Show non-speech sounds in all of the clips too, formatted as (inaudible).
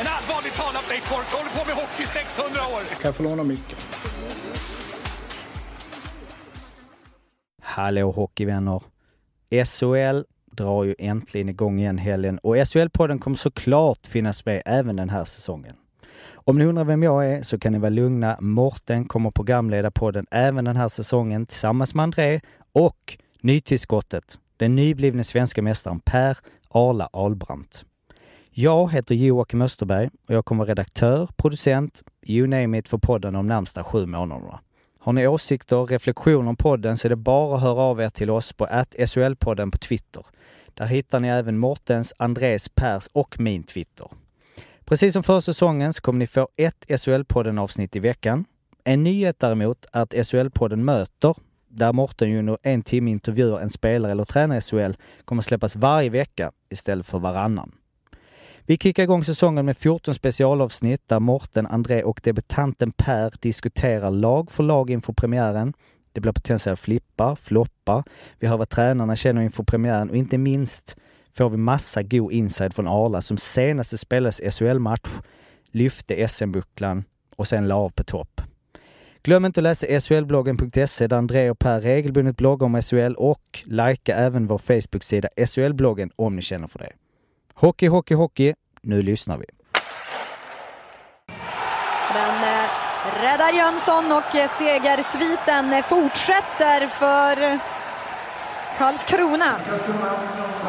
En allvarligt talat Leif Boork håller på med hockey i 600 år! Kan jag få låna micken? Hallå hockeyvänner! SHL drar ju äntligen igång igen helgen och SHL-podden kommer såklart finnas med även den här säsongen. Om ni undrar vem jag är så kan ni vara lugna. Morten kommer programleda podden även den här säsongen tillsammans med André och nytillskottet, den nyblivne svenska mästaren Per Arla Albrandt. Jag heter Joakim Österberg och jag kommer vara redaktör, producent, you name it för podden de närmsta sju månaderna. Har ni åsikter och reflektioner om podden så är det bara att höra av er till oss på SHL-podden på Twitter. Där hittar ni även Mortens, Andres, Pers och min Twitter. Precis som för säsongen så kommer ni få ett SHL-podden avsnitt i veckan. En nyhet däremot är att SHL-podden Möter, där Morten ju under en timme intervjuar en spelare eller tränare i SHL, kommer släppas varje vecka istället för varannan. Vi kickar igång säsongen med 14 specialavsnitt där Morten, André och debutanten Per diskuterar lag för lag inför premiären. Det blir potentiellt flippar, floppar. Vi hör vad tränarna känner inför premiären och inte minst får vi massa god inside från Arla som senaste spelades SHL-match, lyfte SM-bucklan och sen la av på topp. Glöm inte att läsa shlbloggen.se där André och Per regelbundet bloggar om SHL och likea även vår Facebook-sida SHL-bloggen om ni känner för det. Hockey, hockey, hockey. Nu lyssnar vi. Den eh, räddar Jönsson och eh, segersviten eh, fortsätter för Karlskrona.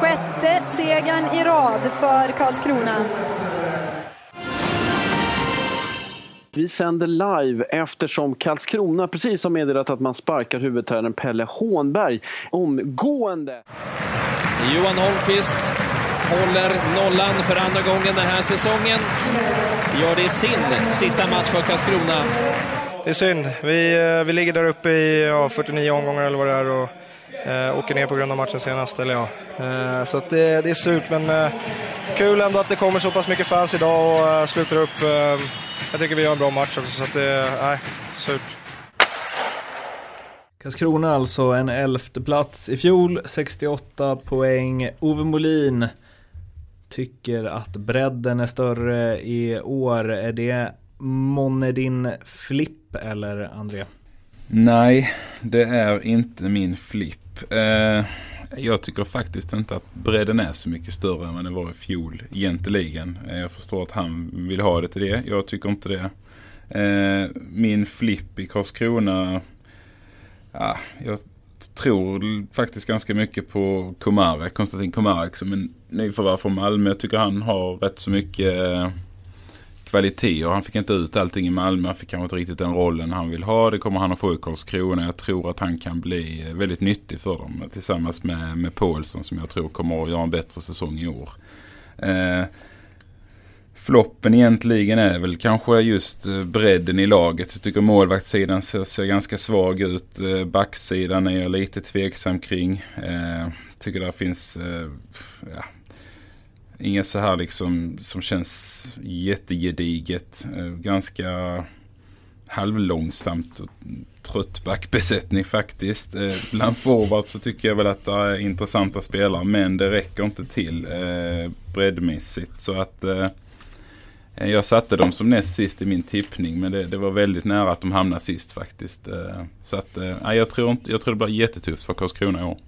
Sjätte segern i rad för Karlskrona. Vi sänder live eftersom Karlskrona precis har meddelat att man sparkar huvudtränaren Pelle Hånberg omgående. Johan Holmqvist håller nollan för andra gången den här säsongen. Gör det i sin sista match för Karlskrona. Det är synd. Vi, eh, vi ligger där uppe i ja, 49 omgångar eller vad det är och eh, åker ner på grund av matchen senast. Eller ja. eh, så att det, det är surt, men eh, kul ändå att det kommer så pass mycket fans idag och eh, slutar upp. Eh, jag tycker vi gör en bra match också, så att det, nej, surt. Karlskrona alltså en elfte plats i fjol, 68 poäng. Ove Molin tycker att bredden är större i år. Är det månne din flipp eller André? Nej, det är inte min flipp. Eh, jag tycker faktiskt inte att bredden är så mycket större än vad den var i fjol egentligen. Eh, jag förstår att han vill ha det till det. Jag tycker inte det. Eh, min flipp i Karlskrona, ja, jag tror faktiskt ganska mycket på Komarek, Konstantin Komarek som en nyförvärv från Malmö. Jag tycker han har rätt så mycket eh, kvaliteter. Han fick inte ut allting i Malmö. Han fick kanske inte riktigt den rollen han vill ha. Det kommer han att få i Karlskrona. Jag tror att han kan bli eh, väldigt nyttig för dem. Tillsammans med, med Paulsson som jag tror kommer att göra en bättre säsong i år. Eh, floppen egentligen är väl kanske just eh, bredden i laget. Jag tycker målvaktssidan ser, ser ganska svag ut. Eh, backsidan är jag lite tveksam kring. Eh, tycker det finns eh, ja, inget så här liksom som känns jättegediget. Eh, ganska halvlångsamt och trött backbesättning faktiskt. Eh, bland forwards så tycker jag väl att det är intressanta spelare men det räcker inte till eh, breddmässigt. Så att eh, jag satte dem som näst sist i min tippning men det, det var väldigt nära att de hamnade sist faktiskt. Eh, så att eh, jag, tror inte, jag tror det blir jättetufft för Karlskrona i år.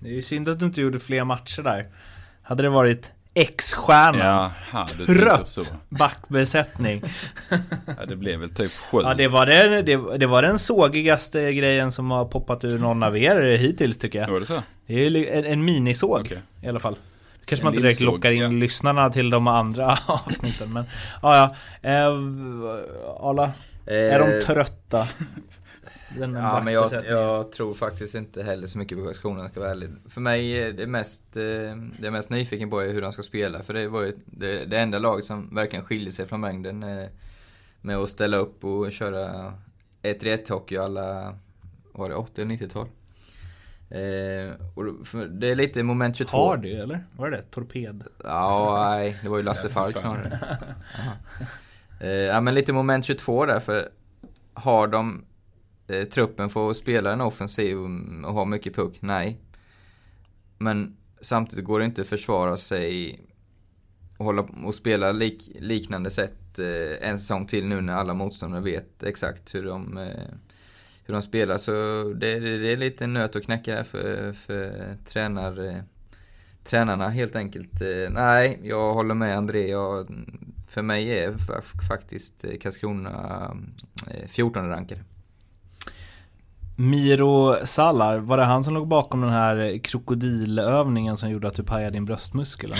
Det är ju synd att du inte gjorde fler matcher där. Hade det varit X-stjärna, Ja, rött backbesättning. (laughs) ja, det blev väl typ sju. Ja, det var, det, det, det var den sågigaste grejen som har poppat ur någon av er hittills tycker jag. Var det så? Det är ju en, en minisåg Okej. i alla fall. Kanske man inte direkt lockar in ja. lyssnarna till de andra (laughs) avsnitten men ja, ja. Eh, Arla, är de trötta? (laughs) Den Ja, men jag, jag tror faktiskt inte heller så mycket på jag ska vara ärlig. För mig är det mest, eh, det jag är mest nyfiken på är hur de ska spela. För det var ju det, det enda laget som verkligen skiljer sig från mängden eh, med att ställa upp och köra 1-1 hockey alla, var det 80 eller 90-tal? Eh, det är lite moment 22. Har det eller? Var det det? Torped? Ja, nej, det var ju Lasse Falk snarare. Eh, ja, men lite moment 22 där, för har de eh, truppen för att spela en offensiv och ha mycket puck? Nej. Men samtidigt går det inte att försvara sig och, hålla, och spela lik, liknande sätt eh, en säsong till nu när alla motståndare vet exakt hur de, eh, hur de spelar. Så det, det är lite nöt att knäcka där för, för tränar, eh, tränarna helt enkelt. Eh, nej, jag håller med André. Jag, för mig är fa- faktiskt eh, Karlskrona eh, 14 rankade. Miro Salar, var det han som låg bakom den här krokodilövningen som gjorde att du pajade din bröstmuskel? Eh,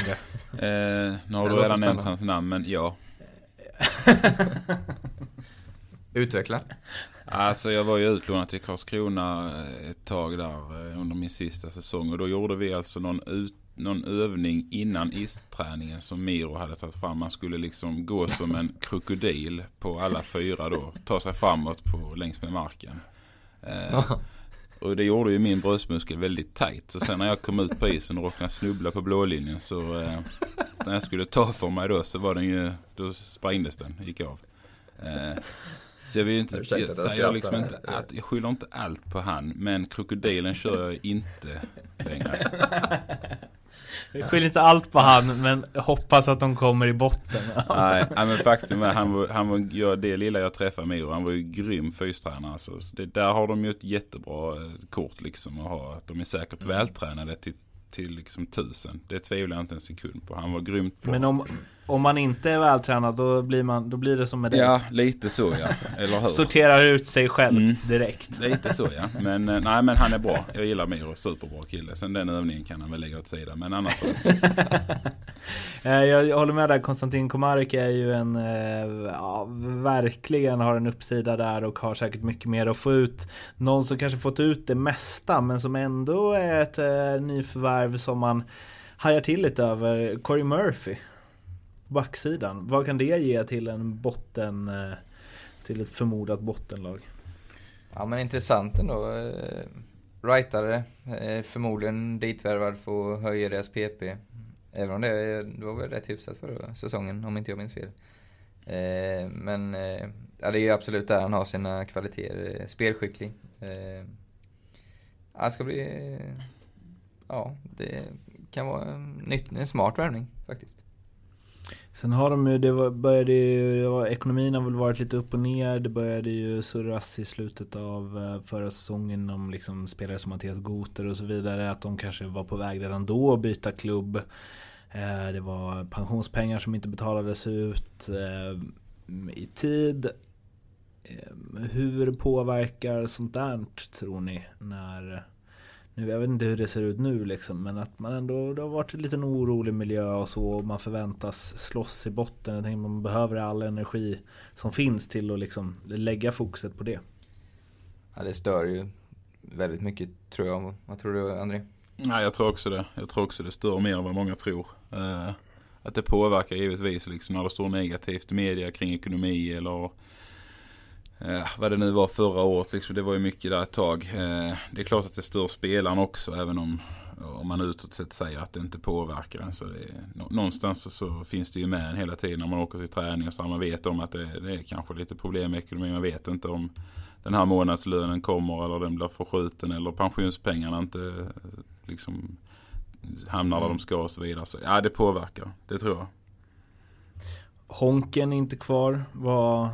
nu har du redan nämnt hans namn, men ja. (laughs) Utveckla. Alltså jag var ju utlånad till Karlskrona eh, ett tag där eh, under min sista säsong och då gjorde vi alltså någon, ut, någon övning innan isträningen som Miro hade tagit fram. Man skulle liksom gå som en krokodil på alla fyra då, ta sig framåt på, längs med marken. Eh, och det gjorde ju min bröstmuskel väldigt tajt. Så sen när jag kom ut på isen och råkade snubbla på blålinjen så eh, när jag skulle ta för mig då så var den ju, då sprängdes den, gick av. Eh, så jag vill inte, jag jag säger liksom inte att, jag skyller inte allt på han, men krokodilen kör jag inte längre. (laughs) Jag skyller inte allt på han, men hoppas att de kommer i botten. (laughs) Nej, men faktum är han var, han var, ja, det lilla jag träffade Miro, han var ju grym fystränare. Alltså. Så det, där har de ju ett jättebra eh, kort liksom att ha. De är säkert vältränade till, till liksom tusen. Det tvivlar jag inte en sekund på. Han var grymt bra. Men om, om man inte är vältränad då blir, man, då blir det som med dig. Ja, lite så ja. Eller hur? Sorterar ut sig själv Mm. direkt. Lite så ja. Men eh, nej men han är bra. Jag gillar Miro, superbra kille. Sen den övningen kan han väl lägga åt sidan. Men annars så. (laughs) Eh, Jag, håller med där, Konstantin Komarek är ju en, eh, ja, verkligen har en uppsida där och har säkert mycket mer att få ut. Någon som kanske fått ut det mesta men som ändå är ett eh, nyförvärv som man hajar till lite över. Corey Murphy, backsidan. Vad kan det ge till en botten, eh, till ett förmodat bottenlag? Ja men intressant ändå. Eh, rightare, eh, förmodligen ditvärvad för att höja deras PP. Även om det, det var väl rätt hyfsat förra säsongen, om inte jag minns fel. Men ja, det är ju absolut där han har sina kvaliteter. Spelskicklig. Han ja, det ska bli... Ja, det kan vara en, nytt, en smart värvning faktiskt. Sen har de ju, det var, började ju, var, ekonomin har väl varit lite upp och ner. Det började ju surras i slutet av eh, förra säsongen om liksom spelare som Mattias Goter och så vidare. Att de kanske var på väg redan då att byta klubb. Eh, det var pensionspengar som inte betalades ut eh, i tid. Hur påverkar sånt där tror ni? När nu, jag vet inte hur det ser ut nu liksom, men att man ändå, det har varit en liten orolig miljö och så, och man förväntas slåss i botten. Jag tänker man behöver all energi som finns till att liksom lägga fokuset på det. Ja, det stör ju väldigt mycket tror jag. Vad tror du André? Nej, jag tror också det. Jag tror också det stör mer än vad många tror. Eh, att det påverkar givetvis liksom när det står negativt i media kring ekonomi eller eh, vad det nu var förra året. Liksom, det var ju mycket där ett tag. Eh, det är klart att det stör spelaren också även om, om man utåt sett säger att det inte påverkar en. Så det, någonstans så, så finns det ju med en hela tiden när man åker till träning och så här, man vet om att det, det är kanske lite problem med ekonomin. Man vet inte om den här månadslönen kommer eller den blir förskjuten eller pensionspengarna inte liksom hamnar där de ska och så vidare. Så ja, det påverkar. Det tror jag. Honken är inte kvar. Vad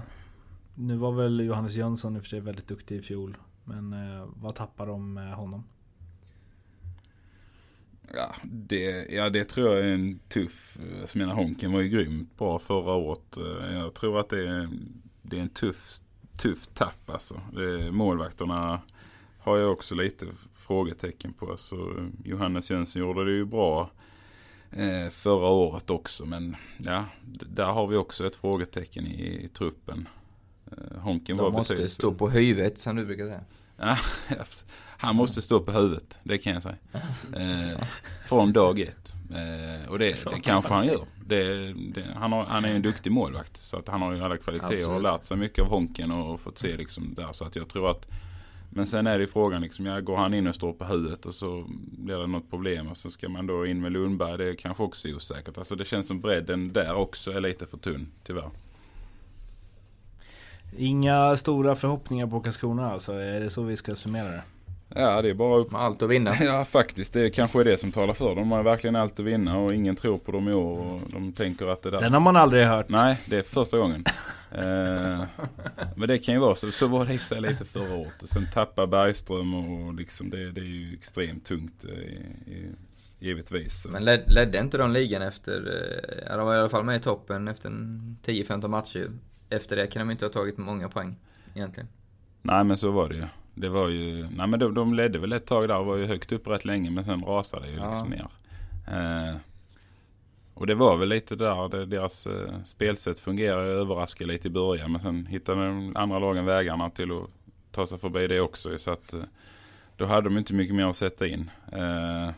nu var väl Johannes Jönsson i och för sig väldigt duktig i fjol. Men eh, vad tappar de med honom? Ja det, ja, det tror jag är en tuff, alltså, Jag menar Honken var ju grymt bra förra året. Eh, jag tror att det är, det är en tuff, tuff tapp alltså. Det, målvakterna har jag också lite frågetecken på. Alltså, Johannes Jönsson gjorde det ju bra eh, förra året också. Men ja, d- där har vi också ett frågetecken i, i truppen. Eh, Honken De var måste betydligt stå på huvudet som du brukar säga. Ja, (laughs) han måste stå på huvudet, det kan jag säga. Eh, från dag ett. Eh, och det, det kanske han gör. Det, det, han, har, han är en duktig målvakt. Så att han har ju alla kvaliteter och lärt sig mycket av Honken och fått se liksom där. Så att jag tror att men sen är det ju frågan liksom, ja, går han in och står på huvudet och så blir det något problem och så ska man då in med Lundberg. Det är kanske också osäkert. Alltså det känns som bredden där också är lite för tunn, tyvärr. Inga stora förhoppningar på Karlskrona alltså, är det så vi ska summera det? Ja, det är bara upp. Allt att vinna. (laughs) Ja, faktiskt. Det är kanske är det som talar för dem. De har verkligen allt att vinna och ingen tror på dem i år. Och de tänker att det där... Den har man aldrig hört. Nej, det är första gången. (laughs) eh, men det kan ju vara så. Så var det i sig lite förra året. Och sen tappar Bergström och liksom det, det är ju extremt tungt. eh, I, i, givetvis. Men led, ledde inte de ligan efter, eh, ja, de var i alla fall med i toppen efter en 10-15 matcher. Efter det kan de inte ha tagit många poäng egentligen. Nej men så var det ju. Det var ju, nej men de, de ledde väl ett tag där och var ju högt upp rätt länge men sen rasade det ju Ja. liksom ner. Eh, och det var väl lite där det, deras eh, spelsätt fungerar överraskade lite i början men sen hittade de andra lagen vägarna till att ta sig förbi det också så att eh, då hade de inte mycket mer att sätta in. Eh,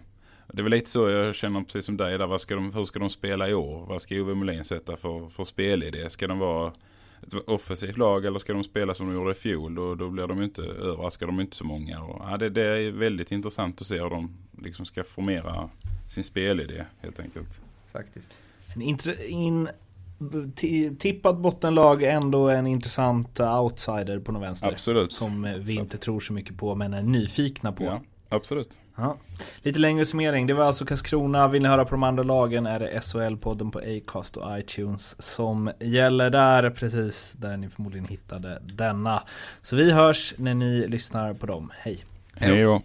det är väl lite så jag känner precis som dig där. Vad ska de, hur ska de spela i år? Vad ska Ove Molin sätta för, för spelidé? Ska de vara ett offensivt lag eller ska de spela som de gjorde i fjol? Då, då blir de inte, överraskar de inte så många. Och, ja, det, det är väldigt intressant att se hur de liksom ska formera sin spelidé helt enkelt. Faktiskt. En in, ti- tippat bottenlag, ändå en intressant eh, outsider på något vänster. Absolut. Som vi inte tror så mycket på men är nyfikna på. Ja, absolut. Ja. Lite längre summering. Det var alltså Karlskrona. Vill ni höra på de andra lagen är det SHL-podden på Acast och iTunes som gäller där. Precis där ni förmodligen hittade denna. Så vi hörs när ni lyssnar på dem. Hej! Hej då!